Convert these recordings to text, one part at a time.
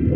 欢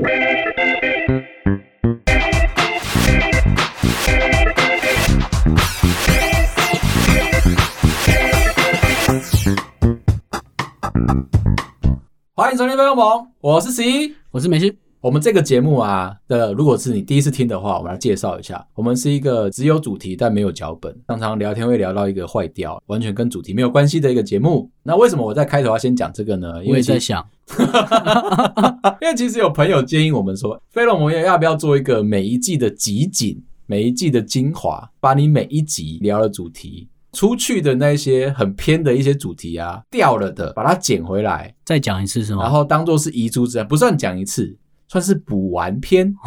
迎收听《飞龙盟》，我是十一，我是梅西。我们这个节目啊的，如果是你第一次听的话，我们来介绍一下。我们是一个只有主题但没有脚本，常常聊天会聊到一个坏掉，完全跟主题没有关系的一个节目。那为什么我在开头要先讲这个呢？因为我也在想，因为其实有朋友建议我们说，飞龙盟要不要做一个每一季的集锦，每一季的精华，把你每一集聊的主题。出去的那些很偏的一些主题啊，掉了的，把它捡回来，再讲一次是吗？然后当做是遗珠之恩，不算讲一次，算是补完篇，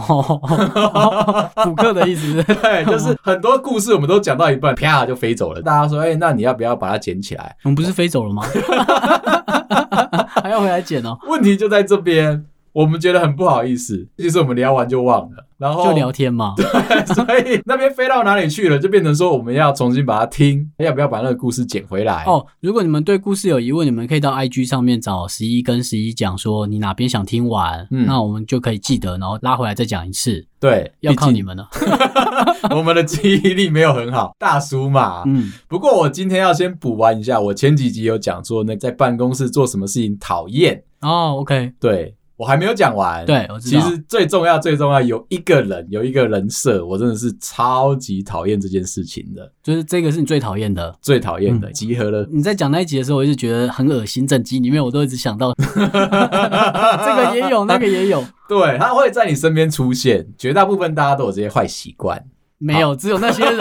补课的意思。对，就是很多故事我们都讲到一半，啪就飞走了。大家说，哎、欸，那你要不要把它捡起来？我们不是飞走了吗？还要回来捡哦。问题就在这边。我们觉得很不好意思，其实我们聊完就忘了，然后就聊天嘛。对，所以那边飞到哪里去了，就变成说我们要重新把它听，要不要把那个故事捡回来？哦，如果你们对故事有疑问，你们可以到 IG 上面找十一跟十一讲说你哪边想听完，嗯，那我们就可以记得，然后拉回来再讲一次。对，要靠你们了。我们的记忆力没有很好，大叔嘛。嗯，不过我今天要先补完一下，我前几集有讲说那在办公室做什么事情讨厌。哦，OK，对。我还没有讲完，对，我知道。其实最重要、最重要有一个人，有一个人设，我真的是超级讨厌这件事情的。就是这个是你最讨厌的，最讨厌的，集合了。你在讲那一集的时候，我就觉得很恶心。整集里面我都一直想到，这个也有，那个也有。对，他会在你身边出现，绝大部分大家都有这些坏习惯。没有，只有那些人，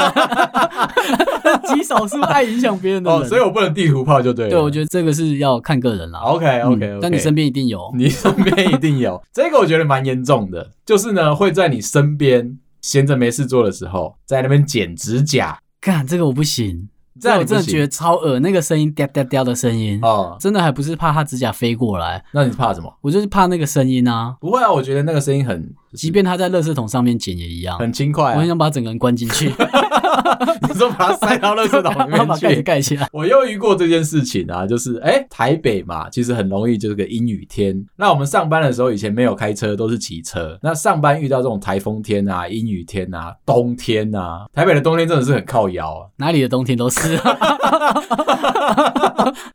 极少数爱影响别人的人。哦，所以我不能地图炮就对了。对，我觉得这个是要看个人啦。OK OK OK，但你身边一定有，你身边一定有。这个我觉得蛮严重的，就是呢，会在你身边闲着没事做的时候，在那边剪指甲。干，这个我不行。这样我真的觉得超恶，那个声音嗲嗲嗲的声音哦，真的还不是怕他指甲飞过来，那你怕什么？我就是怕那个声音啊。不会啊，我觉得那个声音很，即便他在垃圾桶上面捡也一样，很轻快啊。我很想把整个人关进去。你说把它塞到垃圾桶里面去，把盖起来。我又遇过这件事情啊，就是哎、欸，台北嘛，其实很容易就是个阴雨天。那我们上班的时候，以前没有开车，都是骑车。那上班遇到这种台风天啊、阴雨天啊、冬天啊，台北的冬天真的是很靠腰啊。哪里的冬天都是。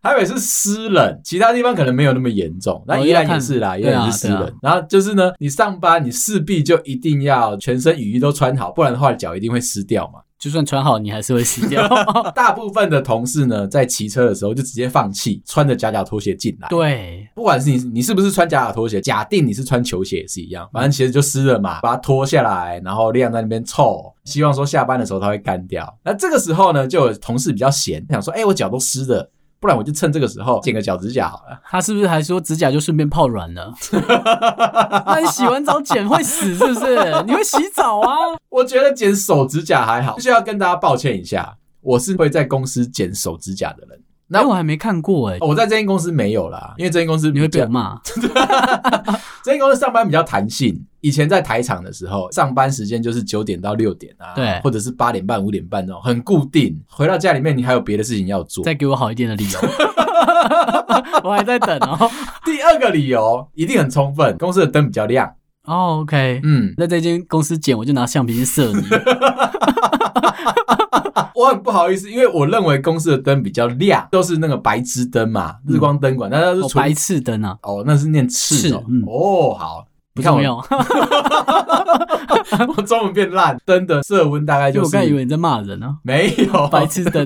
台北是湿冷，其他地方可能没有那么严重。那依然也是啦，依然也是湿冷。然后就是呢，你上班你势必就一定要全身雨衣都穿好，不然的话脚一定会湿掉嘛。就算穿好，你还是会湿掉。大部分的同事呢，在骑车的时候就直接放弃，穿着假脚拖鞋进来。对，不管是你你是不是穿假脚拖鞋，假定你是穿球鞋也是一样，反正鞋子就湿了嘛，把它脱下来，然后晾在那边臭，希望说下班的时候它会干掉。那这个时候呢，就有同事比较闲，想说，哎、欸，我脚都湿了。不然我就趁这个时候剪个脚指甲好了。他是不是还说指甲就顺便泡软了？那你洗完澡剪会死是不是？你会洗澡啊？我觉得剪手指甲还好。必须要跟大家抱歉一下，我是会在公司剪手指甲的人。那、欸、我还没看过哎、欸，我在这间公司没有啦，因为这间公司你会被我骂。这间公司上班比较弹性，以前在台厂的时候，上班时间就是九点到六点啊，对，或者是八点半五点半那种，很固定。回到家里面，你还有别的事情要做，再给我好一点的理由，我还在等哦。第二个理由一定很充分，公司的灯比较亮。哦，OK，嗯，那这间公司剪，我就拿橡皮筋射你。我很不好意思，因为我认为公司的灯比较亮，都是那个白炽灯嘛，日光灯管，那都是、哦、白炽灯啊。哦，那是念炽哦、嗯。哦，好，不重要。我中文变烂，灯的色温大概就是。我刚以为你在骂人呢、啊。没有，白痴灯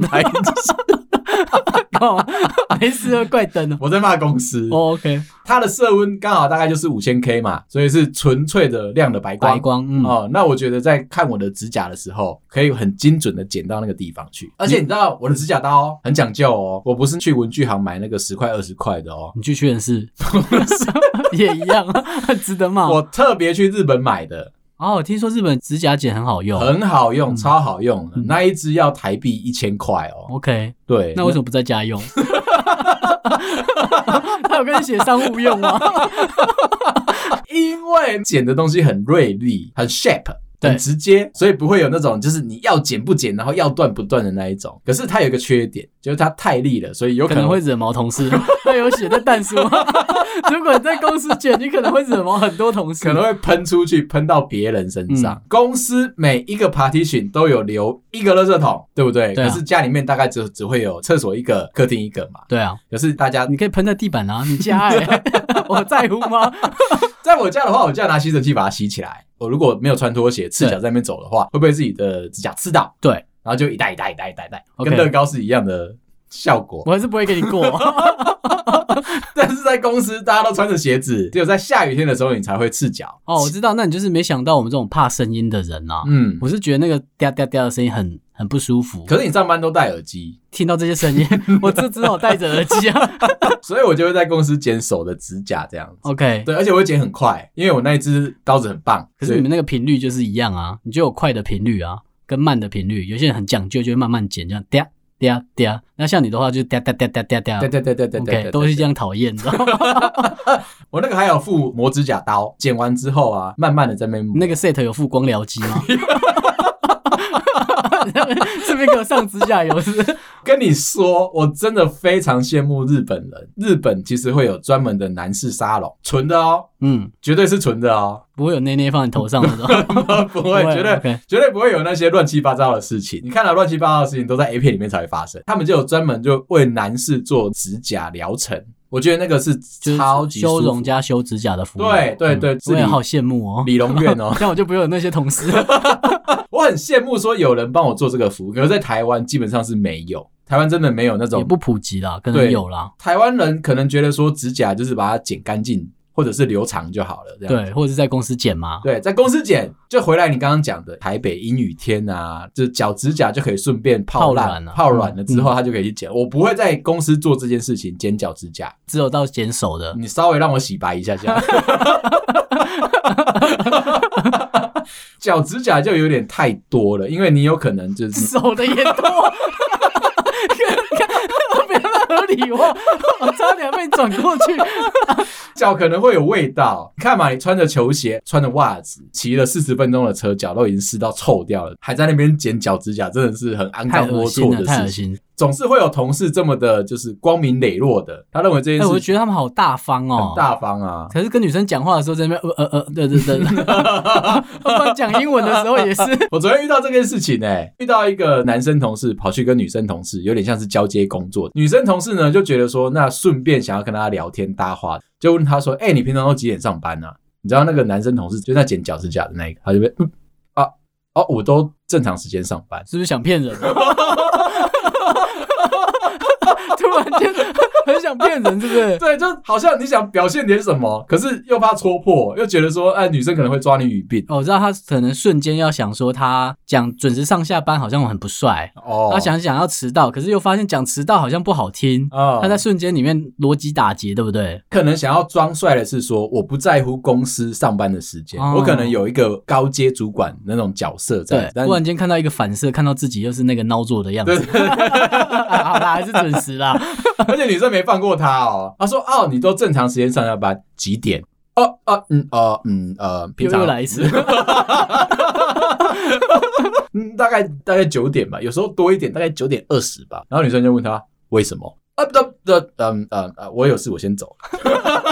还 没事，怪灯哦。我在骂公司。Oh, OK，它的色温刚好大概就是五千 K 嘛，所以是纯粹的亮的白光。白光，嗯。哦，那我觉得在看我的指甲的时候，可以很精准的剪到那个地方去。而且你知道我的指甲刀很讲究哦，我不是去文具行买那个十块二十块的哦。你去屈臣氏 也一样，很 值得骂。我特别去日本买的。哦，我听说日本指甲剪很好用，很好用，嗯、超好用的、嗯。那一支要台币一千块哦。OK，对，那为什么不在家用？他有跟你写商务用吗？因为剪的东西很锐利，很 sharp，很直接，所以不会有那种就是你要剪不剪，然后要断不断的那一种。可是它有一个缺点，就是它太利了，所以有可能，会惹毛同事。那有写在但书，如果你在公司剪，你可能会惹毛很多同事，可能会喷出去，喷到别人身上。嗯、公司每一个 partition 都有留一个垃圾桶，对不对？可是家里面大概只只会有厕所一个，客厅一个嘛。对啊，可是大家你可以喷在地板啊，你家哎、欸，我在乎吗？在我家的话，我就要拿吸尘器把它吸起来。我如果没有穿拖鞋，赤脚在那边走的话，会被自己的指甲刺到？对，然后就一袋一袋一袋一袋一袋，跟乐高是一样的效果。我还是不会给你过。但是在公司，大家都穿着鞋子，只有在下雨天的时候，你才会赤脚。哦，我知道，那你就是没想到我们这种怕声音的人啊。嗯，我是觉得那个嗲嗲嗲的声音很很不舒服。可是你上班都戴耳机，听到这些声音，我就只好戴着耳机啊。所以我就会在公司剪手的指甲这样子。OK，对，而且我会剪很快，因为我那一只刀子很棒。可是你们那个频率就是一样啊，你就有快的频率啊，跟慢的频率。有些人很讲究，就会慢慢剪，这样嗲。嗲嗲，那像你的话就嗲嗲嗲嗲嗲嗲，对对对对对对，都是这样讨厌，你知道吗？我那个还有附磨指甲刀，剪完之后啊，慢慢的在那边。那个 set 有附光疗机吗？顺便给我上指甲油是是？跟你说，我真的非常羡慕日本人。日本其实会有专门的男士沙龙，纯的哦，嗯，绝对是纯的哦，不会有内内放你头上那种，不会，绝对绝对不会有那些乱七八糟的事情。你看到乱七八糟的事情都在 A 片里面才会发生。他们就有专门就为男士做指甲疗程，我觉得那个是超级修容加修指甲的服务。对对对，我也好羡慕哦，理容院哦，这样我就不用有那些同事。我很羡慕说有人帮我做这个服务，可是在台湾基本上是没有，台湾真的没有那种，也不普及啦，可能有啦。台湾人可能觉得说指甲就是把它剪干净，或者是留长就好了，这样。对，或者是在公司剪吗。对，在公司剪就回来。你刚刚讲的台北阴雨天啊，就脚指甲就可以顺便泡烂了，泡软了之后，他就可以去剪。我不会在公司做这件事情，剪脚指甲，只有到剪手的。你稍微让我洗白一下，这样。脚指甲就有点太多了，因为你有可能就是手的也多，理我，我差点被你转过去。脚可能会有味道，你看嘛，你穿着球鞋，穿着袜子，骑了四十分钟的车，脚都已经湿到臭掉了，还在那边剪脚指甲，真的是很肮脏龌龊的事情。总是会有同事这么的，就是光明磊落的，他认为这件事，我觉得他们好大方哦，很大方啊。可是跟女生讲话的时候，在那边呃呃呃，对对对，讲英文的时候也是。我昨天遇到这件事情呢，遇到一个男生同事跑去跟女生同事有点像是交接工作，女生同事呢就觉得说，那顺便想要跟他聊天搭话，就问他说，哎，你平常都几点上班呢？你知道那个男生同事就在剪脚趾甲的那个，他就被嗯啊哦，我都正常时间上班，是不是想骗人？突然间很想骗人，是不是？对，就好像你想表现点什么，可是又怕戳破，又觉得说，哎，女生可能会抓你语病。哦，我知道他可能瞬间要想说，他讲准时上下班好像我很不帅。哦，他想想要迟到，可是又发现讲迟到好像不好听。哦，他在瞬间里面逻辑打结，对不对？可能想要装帅的是说，我不在乎公司上班的时间，哦，我可能有一个高阶主管那种角色在。对，突然间看到一个反射，看到自己又是那个孬作的样子。对 好啦，还是准时啦。而且女生没放过他哦，他说：“哦，你都正常时间上下班，几点？哦哦嗯哦嗯呃，平常又来一次，嗯，大概大概九点吧，有时候多一点，大概九点二十吧。然后女生就问他为什么？啊不不不，嗯嗯呃，我有事，我先走。”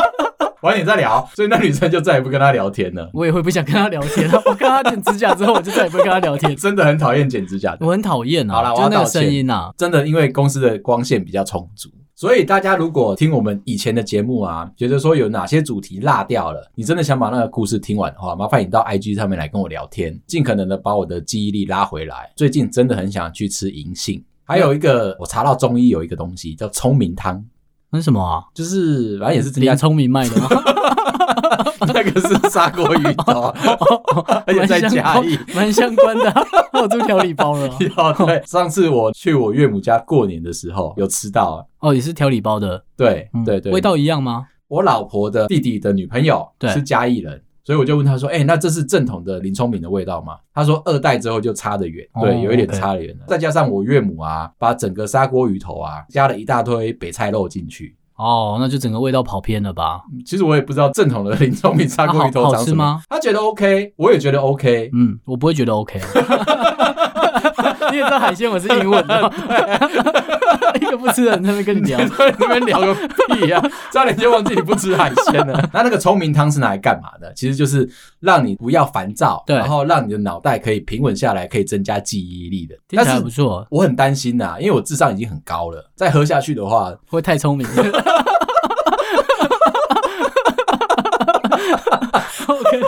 晚点再聊，所以那女生就再也不跟他聊天了。我也会不想跟他聊天了。我跟他剪指甲之后，我就再也不会跟他聊天。真的很讨厌剪指甲，我很讨厌啊。好了，我要道歉。声音啊，真的，因为公司的光线比较充足，所以大家如果听我们以前的节目啊，觉得说有哪些主题落掉了，你真的想把那个故事听完的话，麻烦你到 IG 上面来跟我聊天，尽可能的把我的记忆力拉回来。最近真的很想去吃银杏，还有一个我查到中医有一个东西叫聪明汤。那是什么啊？就是反正也是林聪明卖的吗？那个是砂锅鱼头，而且在嘉义，蛮相关的。我做调理包了。对，上次我去我岳母家过年的时候，有吃到。哦，也是调理包的。对对对，味道一样吗？我老婆的弟弟的女朋友是嘉义人。所以我就问他说：“哎、欸，那这是正统的林聪明的味道吗？”他说：“二代之后就差得远，哦、对，有一点差得远了。再加上我岳母啊，把整个砂锅鱼头啊加了一大堆北菜肉进去，哦，那就整个味道跑偏了吧？其实我也不知道正统的林聪明砂锅鱼头长什么。他觉得 OK，我也觉得 OK。嗯，我不会觉得 OK。你也知道海鲜我是英文的，一个不吃的人在那边跟你聊，在那边聊个屁呀！差点就忘记你不吃海鲜了。那那个聪明汤是拿来干嘛的？其实就是让你不要烦躁，对，然后让你的脑袋可以平稳下来，可以增加记忆力的。听起来不错。我很担心呐，因为我智商已经很高了，再喝下去的话会太聪明。OK，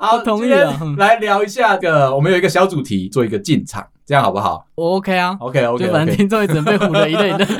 好，同意了。来聊一下个，我们有一个小主题，做一个进场，这样好不好？我 OK 啊，OK OK，就反正听众也准备唬的一类的。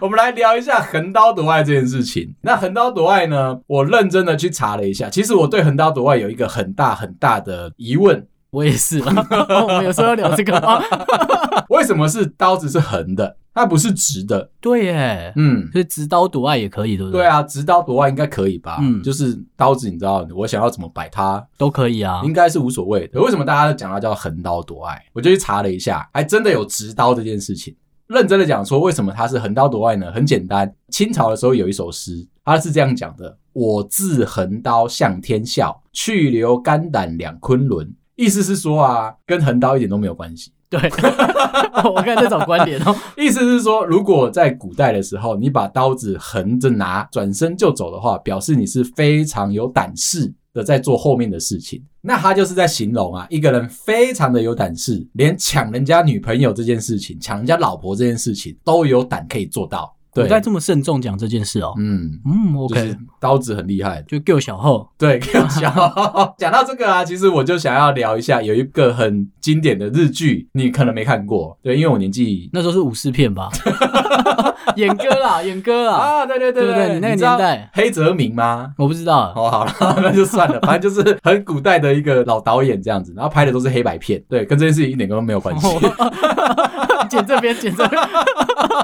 我们来聊一下横刀夺爱这件事情。那横刀夺爱呢？我认真的去查了一下，其实我对横刀夺爱有一个很大很大的疑问。我也是，我们有时候要聊这个吗？为什么是刀子是横的？它不是直的，对耶，嗯，所以直刀夺爱也可以，对不对？对啊，直刀夺爱应该可以吧？嗯，就是刀子，你知道，我想要怎么摆它都可以啊，应该是无所谓的。为什么大家都讲它叫横刀夺爱？我就去查了一下，还真的有直刀这件事情。认真的讲说，为什么它是横刀夺爱呢？很简单，清朝的时候有一首诗，它是这样讲的：“我自横刀向天笑，去留肝胆两昆仑。”意思是说啊，跟横刀一点都没有关系。对，我看这种观点哦，意思是说，如果在古代的时候，你把刀子横着拿，转身就走的话，表示你是非常有胆识的，在做后面的事情。那他就是在形容啊，一个人非常的有胆识，连抢人家女朋友这件事情，抢人家老婆这件事情，都有胆可以做到。对，古代这么慎重讲这件事哦。嗯嗯，OK，刀子很厉害，就够小后。对，够小厚。讲到这个啊，其实我就想要聊一下，有一个很经典的日剧，你可能没看过。对，因为我年纪那时候是武士片吧。演歌啦，演歌啊。啊，对对对对对，你那个年代黑泽明吗？我不知道。哦，好了，那就算了，反正就是很古代的一个老导演这样子，然后拍的都是黑白片。对，跟这件事情一点都没有关系。剪这边，剪这边，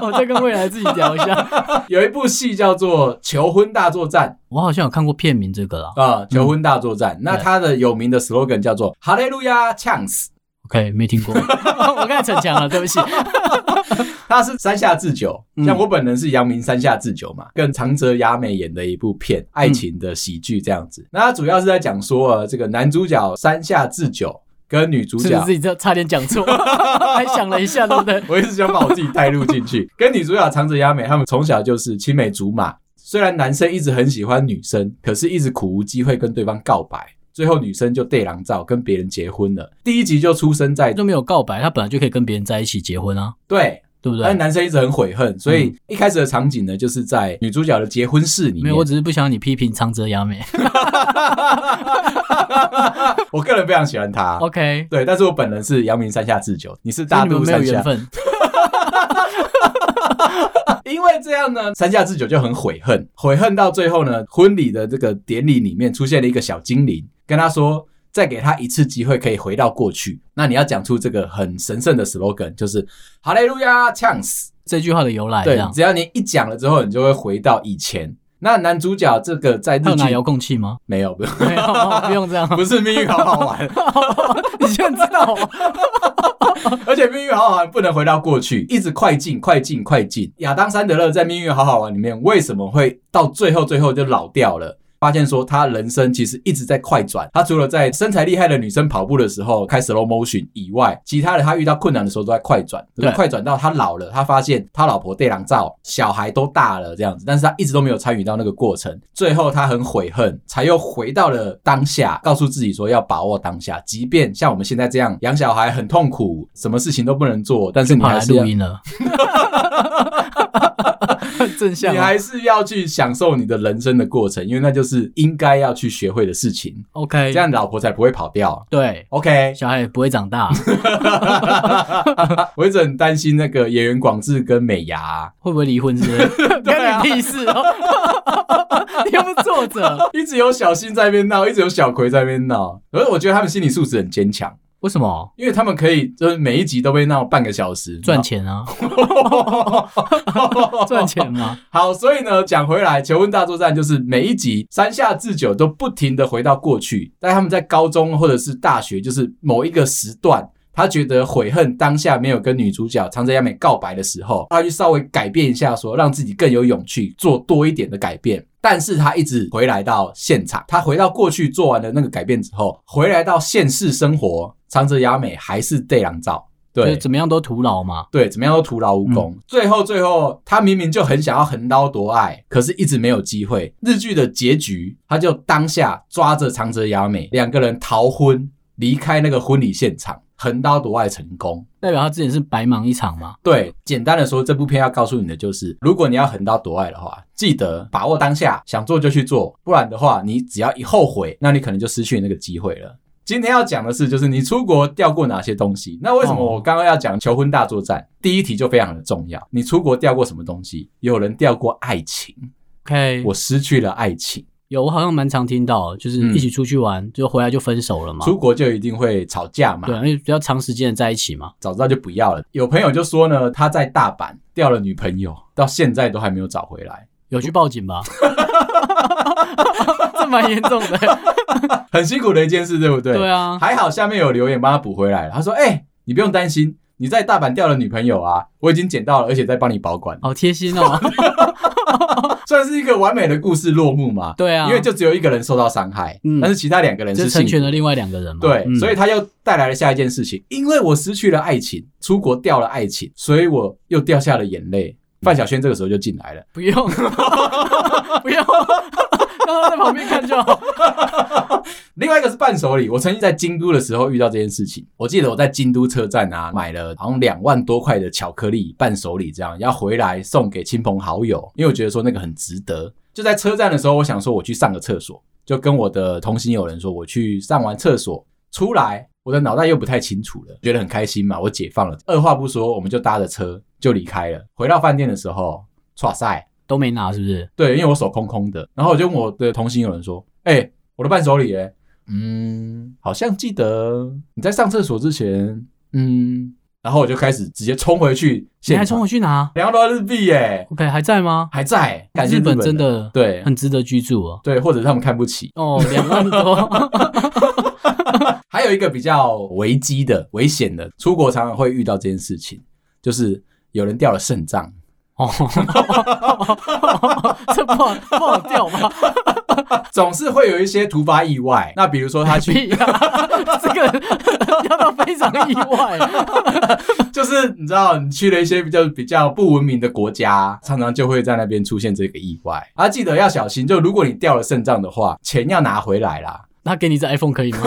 我再跟未来自己聊。有一部戏叫做《求婚大作战》，我好像有看过片名这个啦。啊，《求婚大作战》，那它的有名的 slogan 叫做“哈利路亚，Chance”。OK，没听过，我刚才逞强了，对不起。他是山下智久，像我本人是阳明山下智久嘛，跟长泽雅美演的一部片，爱情的喜剧这样子。那他主要是在讲说，这个男主角山下智久。跟女主角自己这差点讲错，还想了一下，对不对？我一直想把我自己带入进去。跟女主角长泽雅美他们从小就是青梅竹马，虽然男生一直很喜欢女生，可是一直苦无机会跟对方告白，最后女生就对狼照跟别人结婚了。第一集就出生在就没有告白，他本来就可以跟别人在一起结婚啊，对。对不对？但男生一直很悔恨，所以一开始的场景呢，就是在女主角的结婚式里面。没有，我只是不想你批评长泽雅美。我个人非常喜欢她。OK，对，但是我本人是阳明山下智久，你是大都山下。没有缘分。因为这样呢，山下智久就很悔恨，悔恨到最后呢，婚礼的这个典礼里面出现了一个小精灵，跟他说。再给他一次机会，可以回到过去。那你要讲出这个很神圣的 slogan，就是“哈利路亚，Chance” 这句话的由来。对，只要你一讲了之后，你就会回到以前。那男主角这个在日剧拿遥控器吗？没有，不用，没有，不用这样。不是命运好好玩，你居然知道？而且命运好好玩不能回到过去，一直快进，快进，快进。亚当·山德勒在《命运好好玩》里面为什么会到最后最后就老掉了？发现说他人生其实一直在快转，他除了在身材厉害的女生跑步的时候开 slow motion 以外，其他的他遇到困难的时候都在快转，对，快转到他老了，他发现他老婆对狼照，小孩都大了这样子，但是他一直都没有参与到那个过程，最后他很悔恨，才又回到了当下，告诉自己说要把握当下，即便像我们现在这样养小孩很痛苦，什么事情都不能做，但是你还是录音了。正向，你还是要去享受你的人生的过程，因为那就是应该要去学会的事情。OK，这样老婆才不会跑掉。对，OK，小孩也不会长大。我一直很担心那个演员广志跟美牙会不会离婚，是不是？关你屁事哦！你又不是作者，一直有小新在那边闹，一直有小葵在那边闹，可是我觉得他们心理素质很坚强。为什么？因为他们可以就是每一集都被闹半个小时赚钱啊，赚钱吗？好，所以呢，讲回来，求婚大作战就是每一集三下智久都不停的回到过去，但他们在高中或者是大学，就是某一个时段。他觉得悔恨当下没有跟女主角长泽雅美告白的时候，他去稍微改变一下说，说让自己更有勇气做多一点的改变。但是他一直回来到现场，他回到过去做完了那个改变之后，回来到现实生活，长泽雅美还是对狼照。对，怎么样都徒劳嘛。对，怎么样都徒劳无功。嗯、最后，最后，他明明就很想要横刀夺爱，可是一直没有机会。日剧的结局，他就当下抓着长泽雅美，两个人逃婚，离开那个婚礼现场，横刀夺爱成功。代表他之前是白忙一场吗？对，简单的说，这部片要告诉你的就是，如果你要横刀夺爱的话，记得把握当下，想做就去做，不然的话，你只要一后悔，那你可能就失去那个机会了。今天要讲的是，就是你出国掉过哪些东西？那为什么我刚刚要讲求婚大作战？第一题就非常的重要。你出国掉过什么东西？有人掉过爱情？OK，我失去了爱情。有，我好像蛮常听到，就是一起出去玩，嗯、就回来就分手了嘛。出国就一定会吵架嘛？对，因为比较长时间的在一起嘛。早知道就不要了。有朋友就说呢，他在大阪掉了女朋友，到现在都还没有找回来。有去报警吧？这蛮严重的，很辛苦的一件事，对不对？对啊，还好下面有留言帮他补回来了。他说：“哎、欸，你不用担心，你在大阪掉了女朋友啊，我已经捡到了，而且在帮你保管。”好贴心哦，算是一个完美的故事落幕嘛？对啊，因为就只有一个人受到伤害，嗯，但是其他两个人是成全了另外两个人嘛？对，嗯、所以他又带来了下一件事情，因为我失去了爱情，出国掉了爱情，所以我又掉下了眼泪。范晓萱这个时候就进来了，不用，不用，让他在旁边看就好。另外一个是伴手礼，我曾经在京都的时候遇到这件事情。我记得我在京都车站啊买了好像两万多块的巧克力伴手礼，这样要回来送给亲朋好友，因为我觉得说那个很值得。就在车站的时候，我想说我去上个厕所，就跟我的同行友人说我去上完厕所出来，我的脑袋又不太清楚了，觉得很开心嘛，我解放了，二话不说我们就搭着车。就离开了。回到饭店的时候，剉赛都没拿，是不是？对，因为我手空空的。然后我就问我的同行有人说：“哎、我的伴手礼，哎，嗯，好像记得你在上厕所之前，嗯。”然后我就开始直接冲回去，你还冲回去拿两万多日币，耶？OK，还在吗？还在。感谢日本，真的对，很值得居住哦。对，或者他们看不起哦，两万多。还有一个比较危机的、危险的，出国常常会遇到这件事情，就是。有人掉了肾脏哦，这不好不好掉吗？总是会有一些突发意外。那比如说他去，啊、这个 掉到非常意外，就是你知道，你去了一些比较比较不文明的国家，常常就会在那边出现这个意外。啊，记得要小心，就如果你掉了肾脏的话，钱要拿回来啦。那给你这 iPhone 可以吗？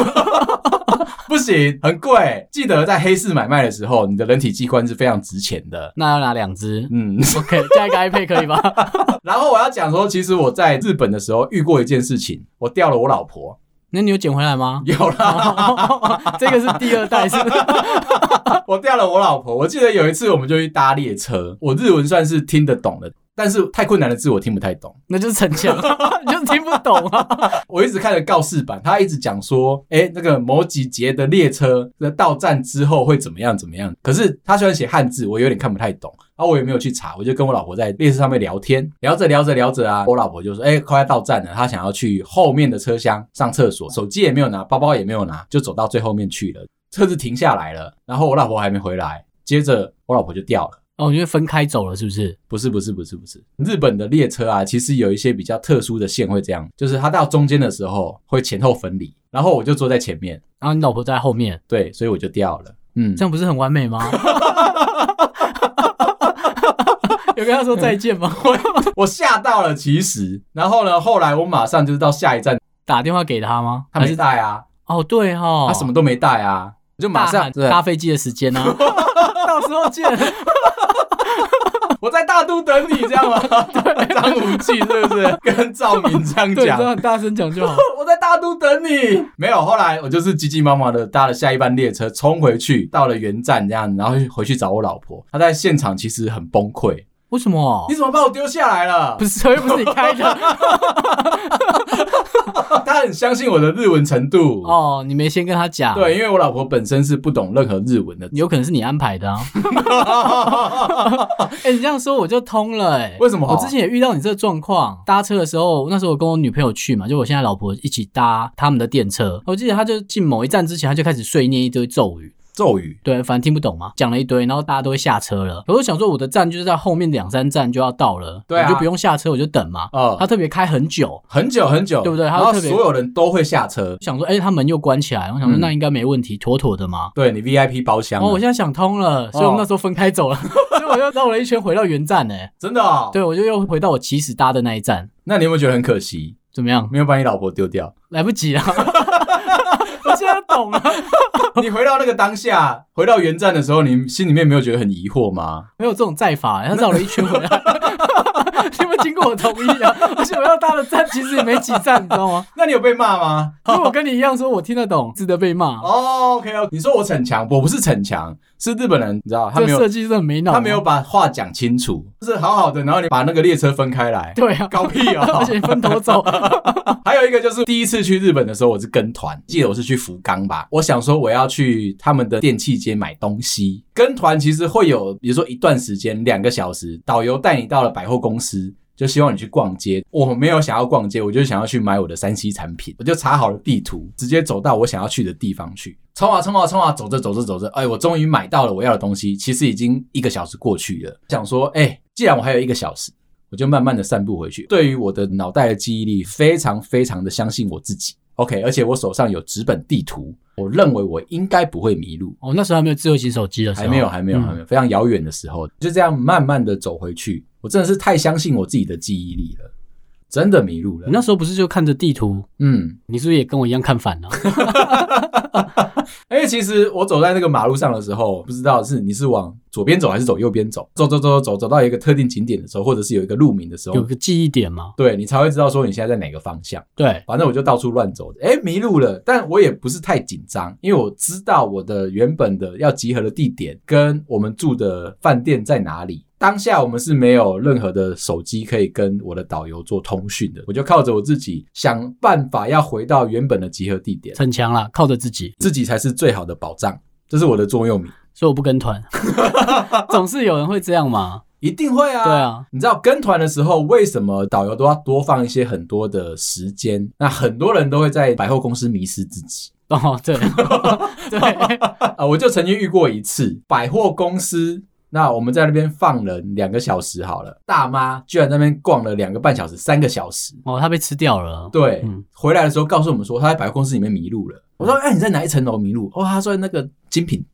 不行，很贵。记得在黑市买卖的时候，你的人体器官是非常值钱的。那要拿两只，嗯，OK，加一个 iPad 可以吗？然后我要讲说，其实我在日本的时候遇过一件事情，我掉了我老婆。那你有捡回来吗？有啦，这个是第二代，是不是？我掉了我老婆。我记得有一次，我们就去搭列车，我日文算是听得懂的。但是太困难的字我听不太懂，那就是逞强，你就听不懂啊！我一直看着告示板，他一直讲说，哎、欸，那个某几节的列车的到站之后会怎么样怎么样。可是他虽然写汉字，我有点看不太懂，然后我也没有去查，我就跟我老婆在列车上面聊天，聊着聊着聊着啊，我老婆就说，哎、欸，快要到站了，她想要去后面的车厢上厕所，手机也没有拿，包包也没有拿，就走到最后面去了。车子停下来了，然后我老婆还没回来，接着我老婆就掉了。哦，因为分开走了，是不是？不是，不是，不是，不是。日本的列车啊，其实有一些比较特殊的线会这样，就是它到中间的时候会前后分离，然后我就坐在前面，然后你老婆在后面，对，所以我就掉了。嗯，这样不是很完美吗？有跟他说再见吗？我吓到了，其实。然后呢，后来我马上就是到下一站打电话给他吗？他没带啊。哦，对哈，他什么都没带啊，就马上搭飞机的时间啊，到时候见。我在大都等你，这样吗？对，张无忌是不是跟赵敏这样讲？对，这样大声讲就好。我在大都等你。没有，后来我就是急急忙忙的搭了下一班列车，冲回去，到了原站这样，然后回去找我老婆。她在现场其实很崩溃。为什么？你怎么把我丢下来了？不是，又不是你开的。他很相信我的日文程度哦，你没先跟他讲。对，因为我老婆本身是不懂任何日文的，有可能是你安排的啊。哎、欸，你这样说我就通了哎、欸。为什么？我之前也遇到你这个状况，搭车的时候，那时候我跟我女朋友去嘛，就我现在老婆一起搭他们的电车。我记得他就进某一站之前，他就开始碎念一堆咒语。咒语，对，反正听不懂嘛，讲了一堆，然后大家都会下车了。我就想说，我的站就是在后面两三站就要到了，对、啊，我就不用下车，我就等嘛。哦、他特别开很久，很久很久，对不对？然后所有人都会下车，想说，哎，他门又关起来，我想说那应该没问题，妥妥的嘛。对，你 VIP 包厢。哦，我现在想通了，所以我们那时候分开走了，哦、所以我又绕了一圈回到原站呢。真的、哦？对，我就又回到我起始搭的那一站。那你有没有觉得很可惜？怎么样？没有把你老婆丢掉？来不及了。我现在懂了。你回到那个当下，回到原站的时候，你心里面没有觉得很疑惑吗？没有这种载法，他绕了一圈回来。因为经过我同意啊，而且我要搭的站其实也没几站，你知道吗？那你有被骂吗？因为我跟你一样说，我听得懂，值得被骂。哦，OK 哦，你说我逞强，我不是逞强，是日本人，你知道他没有设计是很没脑，他没有把话讲清楚，就是好好的，然后你把那个列车分开来，对啊，搞屁啊，而且分头走。还有一个就是第一次去日本的时候，我是跟团，记得我是去福冈吧，我想说我要去他们的电器街买东西，跟团其实会有，比如说一段时间，两个小时，导游带你到了百货公司。就希望你去逛街，我没有想要逛街，我就想要去买我的三 C 产品。我就查好了地图，直接走到我想要去的地方去，冲啊冲啊冲啊，走着走着走着，哎，我终于买到了我要的东西。其实已经一个小时过去了，想说，哎，既然我还有一个小时，我就慢慢的散步回去。对于我的脑袋的记忆力，非常非常的相信我自己。OK，而且我手上有纸本地图，我认为我应该不会迷路。哦，那时候还没有智慧型手机的时候，还没有，还没有，还没有，非常遥远的时候，就这样慢慢的走回去。我真的是太相信我自己的记忆力了，真的迷路了。你那时候不是就看着地图？嗯，你是不是也跟我一样看反了？因 为其实我走在那个马路上的时候，不知道是你是往左边走还是走右边走，走走走走走到一个特定景点的时候，或者是有一个路名的时候，有个记忆点吗？对，你才会知道说你现在在哪个方向。对，反正我就到处乱走，诶，迷路了，但我也不是太紧张，因为我知道我的原本的要集合的地点跟我们住的饭店在哪里。当下我们是没有任何的手机可以跟我的导游做通讯的，我就靠着我自己想办法要回到原本的集合地点。逞强啦，靠着自己，自己才是最好的保障，这是我的座右铭。所以我不跟团，总是有人会这样嘛？一定会啊！对啊，你知道跟团的时候，为什么导游都要多放一些很多的时间？那很多人都会在百货公司迷失自己。哦，对 对啊，我就曾经遇过一次百货公司。那我们在那边放了两个小时好了，大妈居然在那边逛了两个半小时、三个小时哦，她被吃掉了。对，嗯、回来的时候告诉我们说，她在百货公司里面迷路了。我说，哎，你在哪一层楼迷路？哦，她说那个精品。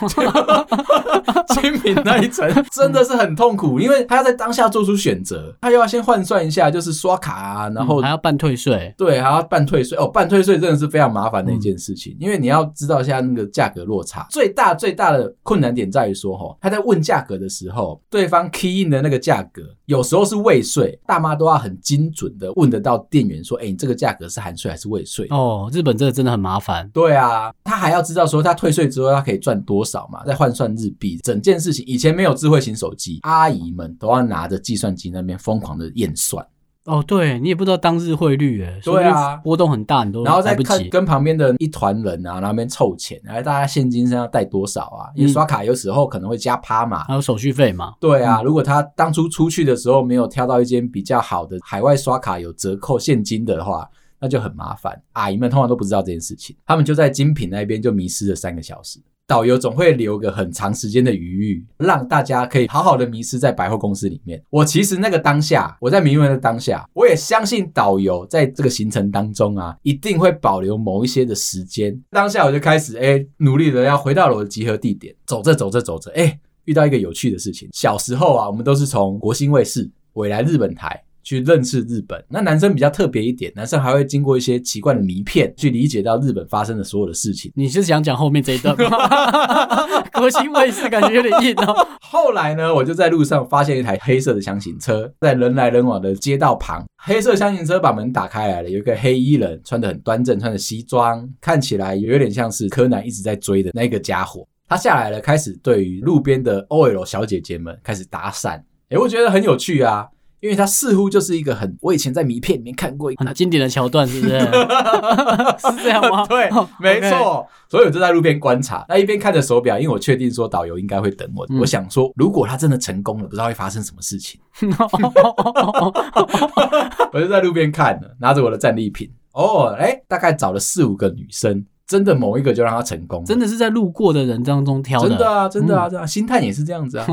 精品那一层 真的是很痛苦，因为他要在当下做出选择，他又要先换算一下，就是刷卡啊，然后、嗯、还要办退税，对，还要办退税哦，办退税真的是非常麻烦的一件事情，嗯、因为你要知道一下那个价格落差，最大最大的困难点在于说，哈，他在问价格的时候，对方 key in 的那个价格有时候是未税，大妈都要很精准的问得到店员说，哎，你这个价格是含税还是未税？哦，日本这个真的很麻烦，对啊，他还要知道说他退税之后他可以赚多少。少嘛，再换算日币，整件事情以前没有智慧型手机，阿姨们都要拿着计算机那边疯狂的验算。哦，对，你也不知道当日汇率，哎，对啊，波动很大，你都然后再看跟旁边的一团人啊，那边凑钱，然后大家现金身上带多少啊？因为刷卡有时候可能会加趴嘛，还有手续费嘛。对啊，如果他当初出去的时候没有挑到一间比较好的海外刷卡有折扣现金的话，那就很麻烦。阿姨们通常都不知道这件事情，他们就在精品那边就迷失了三个小时。导游总会留个很长时间的余裕，让大家可以好好的迷失在百货公司里面。我其实那个当下，我在迷路的当下，我也相信导游在这个行程当中啊，一定会保留某一些的时间。当下我就开始哎，努力的要回到了我的集合地点。走着走着走着，哎，遇到一个有趣的事情。小时候啊，我们都是从国兴卫视、纬来日本台。去认识日本，那男生比较特别一点，男生还会经过一些奇怪的谜片，去理解到日本发生的所有的事情。你是想讲后面这一段吗？国兴卫视感觉有点硬哦。后来呢，我就在路上发现一台黑色的厢型车，在人来人往的街道旁，黑色厢型车把门打开来了，有一个黑衣人，穿的很端正，穿着西装，看起来有点像是柯南一直在追的那个家伙。他下来了，开始对于路边的 OL 小姐姐们开始搭讪，诶，我觉得很有趣啊。因为它似乎就是一个很，我以前在迷片里面看过一个很经典的桥段，是不是？是这样吗？对，没错。所以我就在路边观察，那一边看着手表，因为我确定说导游应该会等我。嗯、我想说，如果他真的成功了，不知道会发生什么事情。我就在路边看了，拿着我的战利品。哦，哎，大概找了四五个女生。真的某一个就让他成功，真的是在路过的人当中挑的，真的啊，真的啊，这样星探也是这样子啊，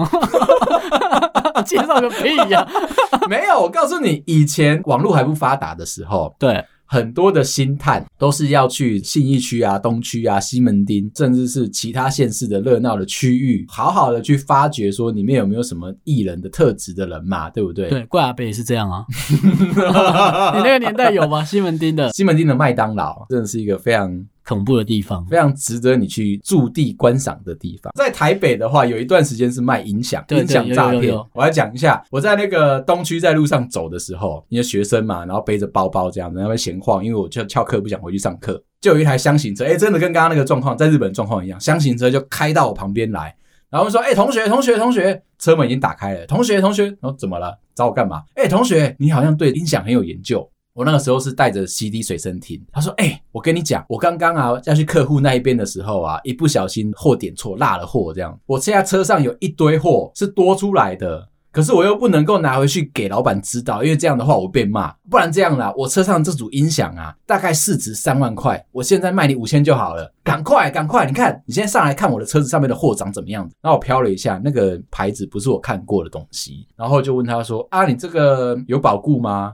介绍个屁呀！没有，我告诉你，以前网络还不发达的时候，对。很多的星探都是要去信义区啊、东区啊、西门町，甚至是其他县市的热闹的区域，好好的去发掘说里面有没有什么艺人的特质的人嘛，对不对？对，怪阿北也是这样啊。你那个年代有吗？西门町的西门町的麦当劳真的是一个非常。恐怖的地方，非常值得你去驻地观赏的地方。在台北的话，有一段时间是卖音响，音响诈骗。我来讲一下，我在那个东区在路上走的时候，因为学生嘛，然后背着包包这样子，在那边闲晃，因为我就翘课不想回去上课，就有一台箱型车，哎、欸，真的跟刚刚那个状况，在日本状况一样，箱型车就开到我旁边来，然后说，哎、欸，同学，同学，同学，车门已经打开了，同学，同学，然后怎么了？找我干嘛？哎、欸，同学，你好像对音响很有研究。我那个时候是带着 CD 随身听，他说：“哎、我跟你讲，我刚刚啊要去客户那一边的时候啊，一不小心货点错，落了货，这样。我现在车上有一堆货是多出来的，可是我又不能够拿回去给老板知道，因为这样的话我被骂。不然这样啦，我车上这组音响啊，大概市值三万块，我现在卖你五千就好了，赶快赶快！你看，你现在上来看我的车子上面的货长怎么样子？然后我飘了一下，那个牌子不是我看过的东西，然后就问他说：啊，你这个有保固吗？”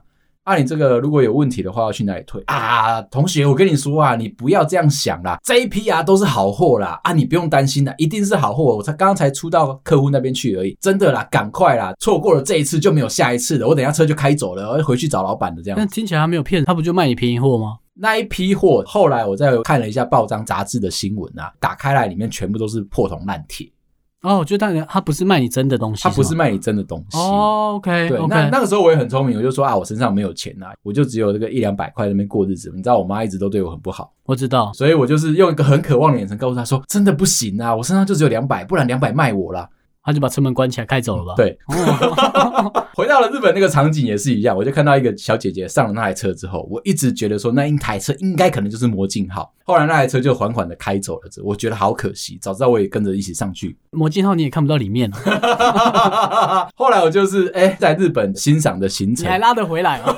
那、啊、你这个如果有问题的话，要去哪里退啊？同学，我跟你说啊，你不要这样想啦，这一批啊都是好货啦，啊，你不用担心啦，一定是好货，我才刚刚才出到客户那边去而已，真的啦，赶快啦，错过了这一次就没有下一次了，我等一下车就开走了，我要回去找老板的这样。那听起来他没有骗，他不就卖你便宜货吗？那一批货后来我再看了一下报章杂志的新闻啊，打开来里面全部都是破铜烂铁。哦，就当然他不是卖你真的东西，他不是卖你真的东西。哦，OK，对，okay. 那那个时候我也很聪明，我就说啊，我身上没有钱啊，我就只有这个一两百块在那边过日子。你知道我妈一直都对我很不好，我知道，所以我就是用一个很渴望的眼神告诉她说，真的不行啊，我身上就只有两百，不然两百卖我啦。他就把车门关起来开走了吧？对，回到了日本那个场景也是一样，我就看到一个小姐姐上了那台车之后，我一直觉得说那一台车应该可能就是魔镜号，后来那台车就缓缓的开走了，我觉得好可惜，早知道我也跟着一起上去。魔镜号你也看不到里面了。后来我就是哎、欸，在日本欣赏的行程，你还拉得回来吗？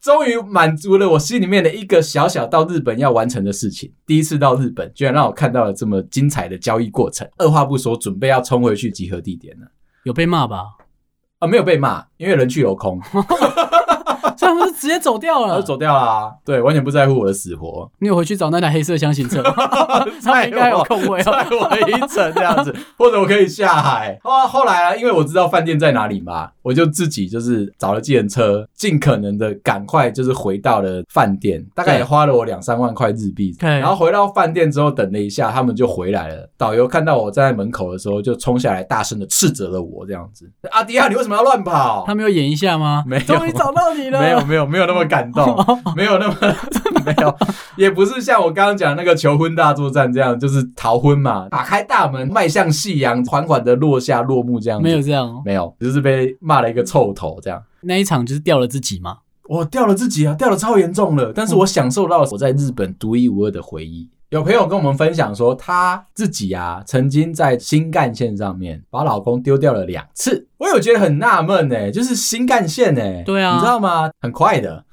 终于满足了我心里面的一个小小到日本要完成的事情。第一次到日本，居然让我看到了这么精彩的交易过程。二话不说，准备要冲回去集合地点了。有被骂吧？啊，没有被骂，因为人去楼空。他们是直接走掉了，走掉了啊！对，完全不在乎我的死活。你有回去找那台黑色厢型车？他应该有空位，载我一程这样子，或者我可以下海。后后来啊，因为我知道饭店在哪里嘛，我就自己就是找了计程车，尽可能的赶快就是回到了饭店，大概也花了我两三万块日币。对，然后回到饭店之后，等了一下，他们就回来了。导游看到我站在门口的时候，就冲下来，大声的斥责了我这样子：“阿迪亚，你为什么要乱跑？”他没有演一下吗？没有，终于找到你了。没有 没有没有那么感动，没有那么 没有，也不是像我刚刚讲那个求婚大作战这样，就是逃婚嘛，打开大门迈向夕阳，缓缓的落下落幕这样。没有这样，哦没有，就是被骂了一个臭头这样。那一场就是掉了自己吗？我掉了自己啊，掉了超严重了，但是我享受到了我在日本独一无二的回忆。有朋友跟我们分享说，她自己啊，曾经在新干线上面把老公丢掉了两次。我有觉得很纳闷呢，就是新干线呢，对啊，你知道吗？很快的。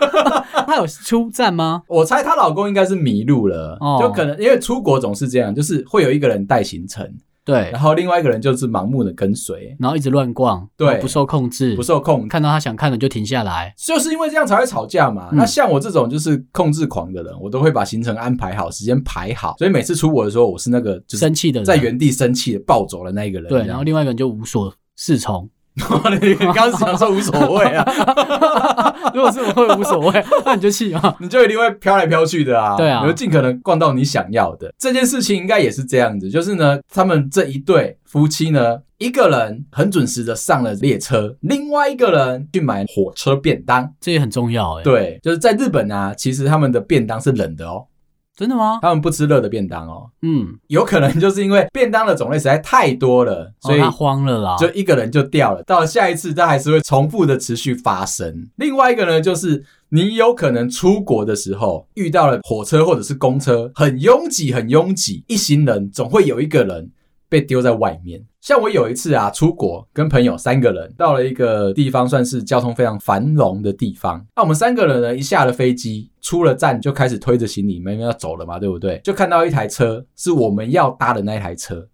她有出站吗？我猜她老公应该是迷路了，哦，就可能因为出国总是这样，就是会有一个人带行程。对，然后另外一个人就是盲目的跟随，然后一直乱逛，对，不受控制，不受控，看到他想看的就停下来，就是因为这样才会吵架嘛。嗯、那像我这种就是控制狂的人，我都会把行程安排好，时间排好，所以每次出国的时候，我是那个就是生气的人，在原地生气的暴走的那一个人。对，然后另外一个人就无所适从。你刚刚讲说无所谓啊，如果是我会无所谓，那你就气嘛，你就一定会飘来飘去的啊。对啊，你就尽可能逛到你想要的。这件事情应该也是这样子，就是呢，他们这一对夫妻呢，一个人很准时的上了列车，另外一个人去买火车便当，这也很重要哎。对，就是在日本啊，其实他们的便当是冷的哦。真的吗？他们不吃热的便当哦。嗯，有可能就是因为便当的种类实在太多了，所以他慌了啦，就一个人就掉了。到了下一次，他还是会重复的持续发生。另外一个呢，就是你有可能出国的时候遇到了火车或者是公车很拥挤，很拥挤，一行人总会有一个人被丢在外面。像我有一次啊，出国跟朋友三个人到了一个地方，算是交通非常繁荣的地方。那我们三个人呢，一下了飞机，出了站就开始推着行李，明明要走了嘛，对不对？就看到一台车是我们要搭的那一台车。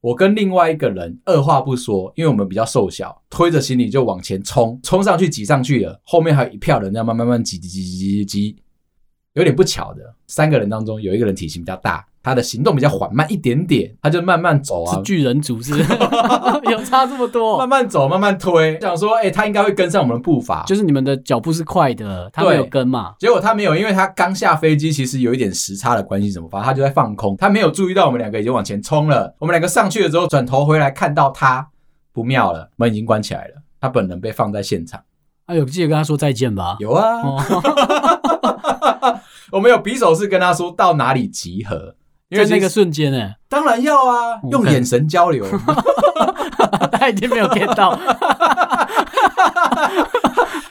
我跟另外一个人二话不说，因为我们比较瘦小，推着行李就往前冲，冲上去挤上去了。后面还有一票人，在慢慢慢挤挤挤挤挤挤。有点不巧的，三个人当中有一个人体型比较大。他的行动比较缓慢一点点，他就慢慢走啊，是巨人族是，有差这么多，慢慢走，慢慢推，想说，哎、欸，他应该会跟上我们的步伐，就是你们的脚步是快的，他没有跟嘛，结果他没有，因为他刚下飞机，其实有一点时差的关系，怎么发？他就在放空，他没有注意到我们两个已经往前冲了，我们两个上去了之后，转头回来看到他不妙了，门已经关起来了，他本人被放在现场，啊，有记得跟他说再见吧？有啊，我们有匕首是跟他说到哪里集合。因为那个瞬间呢，当然要啊，用眼神交流。他已经没有看到，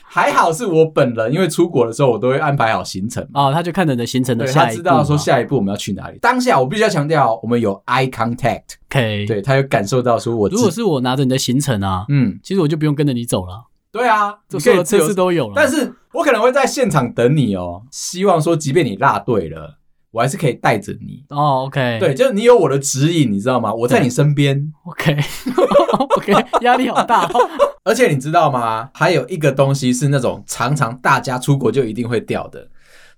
还好是我本人，因为出国的时候我都会安排好行程哦，他就看着你的行程的下一步，他知道说下一步我们要去哪里。当下我必须要强调，我们有 eye contact，OK，对，他有感受到说，我如果是我拿着你的行程啊，嗯，其实我就不用跟着你走了。对啊，这所有的测试都有了，但是我可能会在现场等你哦，希望说，即便你落队了。我还是可以带着你哦，OK，对，就是你有我的指引，你知道吗？我在你身边，OK，OK，压力好大哦。而且你知道吗？还有一个东西是那种常常大家出国就一定会掉的，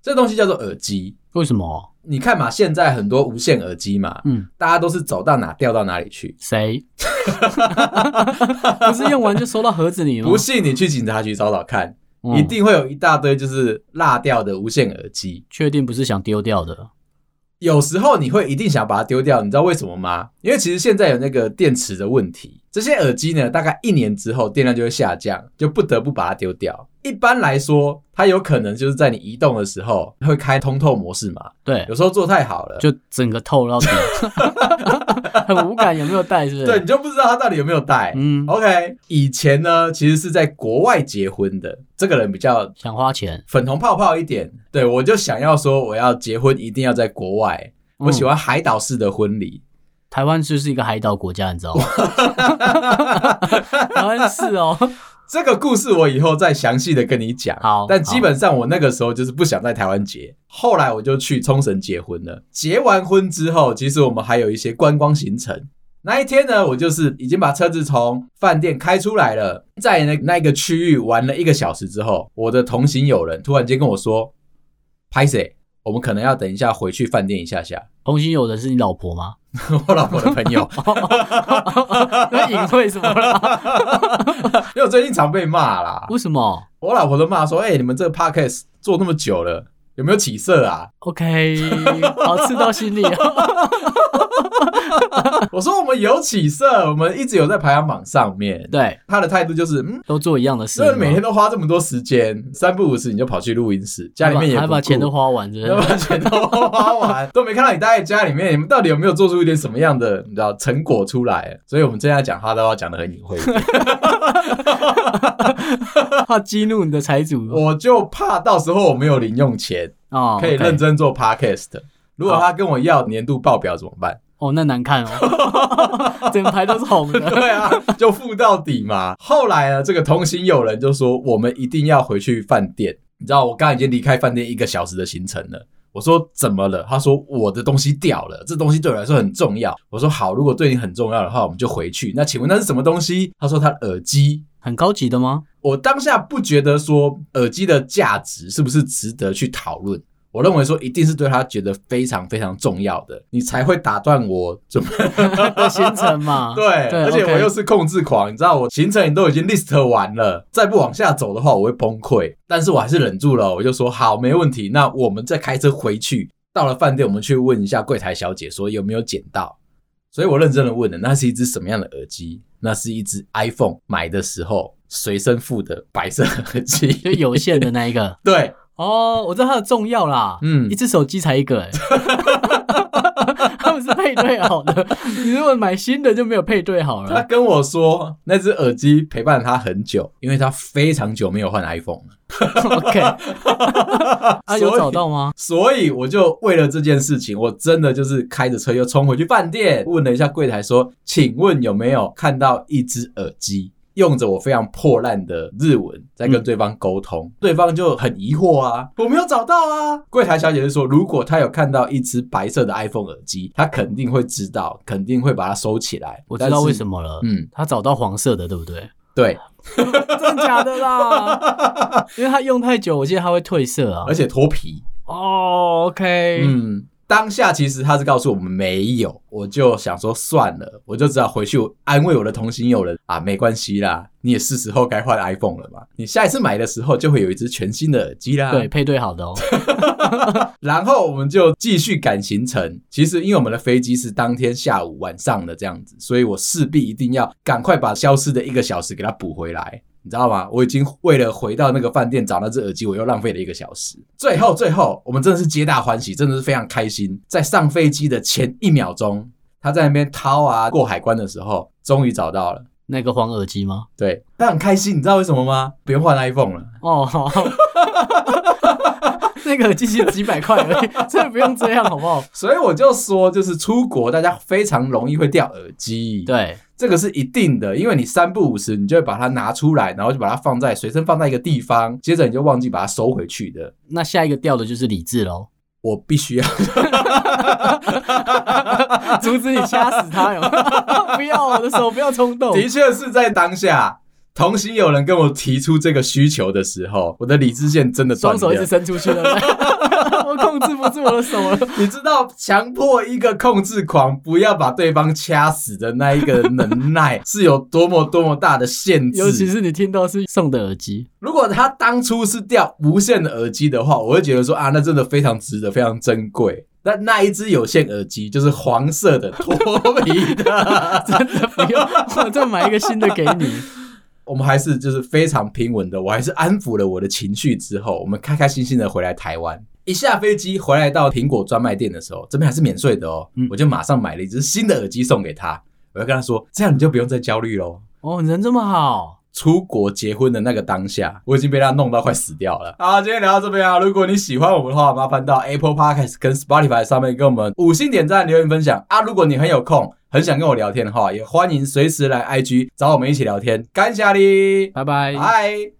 这东西叫做耳机。为什么？你看嘛，现在很多无线耳机嘛，嗯，大家都是走到哪掉到哪里去。谁？不是用完就收到盒子里吗？不信你去警察局找找看。嗯、一定会有一大堆就是落掉的无线耳机，确定不是想丢掉的。有时候你会一定想把它丢掉，你知道为什么吗？因为其实现在有那个电池的问题，这些耳机呢，大概一年之后电量就会下降，就不得不把它丢掉。一般来说，它有可能就是在你移动的时候会开通透模式嘛？对，有时候做太好了，就整个透到底，很无感，有没有带？是不是？对，你就不知道他到底有没有带。嗯，OK。以前呢，其实是在国外结婚的，这个人比较想花钱，粉红泡泡一点。对，我就想要说，我要结婚一定要在国外，我喜欢海岛式的婚礼。台湾就是一个海岛国家，你知道吗？台湾是哦。这个故事我以后再详细的跟你讲。好，但基本上我那个时候就是不想在台湾结，后来我就去冲绳结婚了。结完婚之后，其实我们还有一些观光行程。那一天呢，我就是已经把车子从饭店开出来了，在那那个区域玩了一个小时之后，我的同行友人突然间跟我说：“拍谢，我们可能要等一下回去饭店一下下。”同行有人是你老婆吗？我老婆的朋友，那隐晦什么啦？因为我最近常被骂啦。为什么？我老婆都骂说：“哎、欸，你们这个 podcast 做那么久了。”有没有起色啊？OK，好，刺到心里哦。我说我们有起色，我们一直有在排行榜上面。对，他的态度就是，嗯，都做一样的事。所以每天都花这么多时间，三不五时你就跑去录音室，家里面也还把钱都花完，真的？把钱都花完，都没看到你待在家里面，你们到底有没有做出一点什么样的你知道成果出来？所以我们现在讲话都要讲的很隐晦，怕激怒你的财主，我就怕到时候我没有零用钱。哦，可以认真做 podcast。如果他跟我要年度报表怎么办？哦，那难看哦，整排都是红的。对啊，就付到底嘛。后来呢，这个同行友人就说，我们一定要回去饭店。你知道，我刚刚已经离开饭店一个小时的行程了。我说怎么了？他说我的东西掉了，这东西对我来说很重要。我说好，如果对你很重要的话，我们就回去。那请问那是什么东西？他说他的耳机。很高级的吗？我当下不觉得说耳机的价值是不是值得去讨论。我认为说一定是对他觉得非常非常重要的，你才会打断我准备的行程嘛。对，对而且我又是控制狂你知道我行程你都已经 list 完了，再不往下走的话我会崩溃。但是我还是忍住了，我就说好，没问题。那我们再开车回去，到了饭店我们去问一下柜台小姐说有没有捡到。所以我认真的问了，那是一只什么样的耳机？那是一只 iPhone 买的时候随身附的白色耳机，就有线的那一个。对。哦，我知道它的重要啦。嗯，一只手机才一个哎。他们们是配对好的。你如果买新的就没有配对好了。他跟我说，那只耳机陪伴他很久，因为他非常久没有换 iPhone 了。OK，啊，有找到吗？所以我就为了这件事情，我真的就是开着车又冲回去饭店，问了一下柜台说：“请问有没有看到一只耳机？”用着我非常破烂的日文在跟对方沟通，嗯、对方就很疑惑啊，我没有找到啊。柜台小姐就说，如果她有看到一只白色的 iPhone 耳机，她肯定会知道，肯定会把它收起来。我知道为什么了，嗯，她找到黄色的，对不对？对，真的假的啦？因为它用太久，我记得它会褪色啊，而且脱皮。哦，OK，嗯。当下其实他是告诉我们没有，我就想说算了，我就只好回去安慰我的同行友人啊，没关系啦，你也是时候该换 iPhone 了嘛，你下一次买的时候就会有一只全新的耳机啦，对，配对好的哦。然后我们就继续赶行程，其实因为我们的飞机是当天下午晚上的这样子，所以我势必一定要赶快把消失的一个小时给它补回来。你知道吗？我已经为了回到那个饭店找那只耳机，我又浪费了一个小时。最后，最后，我们真的是皆大欢喜，真的是非常开心。在上飞机的前一秒钟，他在那边掏啊，过海关的时候，终于找到了那个黄耳机吗？对，他很开心。你知道为什么吗？不用换 iPhone 了。哦，好。那个耳机其实几百块而已，真的不用这样，好不好？所以我就说，就是出国，大家非常容易会掉耳机。对。这个是一定的，因为你三不五时，你就会把它拿出来，然后就把它放在随身放在一个地方，接着你就忘记把它收回去的。那下一个掉的就是理智喽，我必须要 阻止你掐死他哟！不要我的手，不要冲动。的确是在当下。同行有人跟我提出这个需求的时候，我的理智线真的断掉，双手一直伸出去了，我控制不住我的手了。你知道，强迫一个控制狂不要把对方掐死的那一个能耐 是有多么多么大的限制？尤其是你听到是送的耳机，如果他当初是掉无线的耳机的话，我会觉得说啊，那真的非常值得，非常珍贵。但那一只有线耳机就是黄色的脱皮的，真的不用，我再买一个新的给你。我们还是就是非常平稳的，我还是安抚了我的情绪之后，我们开开心心的回来台湾。一下飞机回来到苹果专卖店的时候，这边还是免税的哦，嗯，我就马上买了一只新的耳机送给他。我要跟他说，这样你就不用再焦虑喽。哦，人这么好。出国结婚的那个当下，我已经被他弄到快死掉了。好，今天聊到这边啊，如果你喜欢我们的话，麻烦到 Apple Podcast 跟 Spotify 上面给我们五星点赞、留言分享啊。如果你很有空，很想跟我聊天的话，也欢迎随时来 IG 找我们一起聊天。感谢你，拜拜，拜。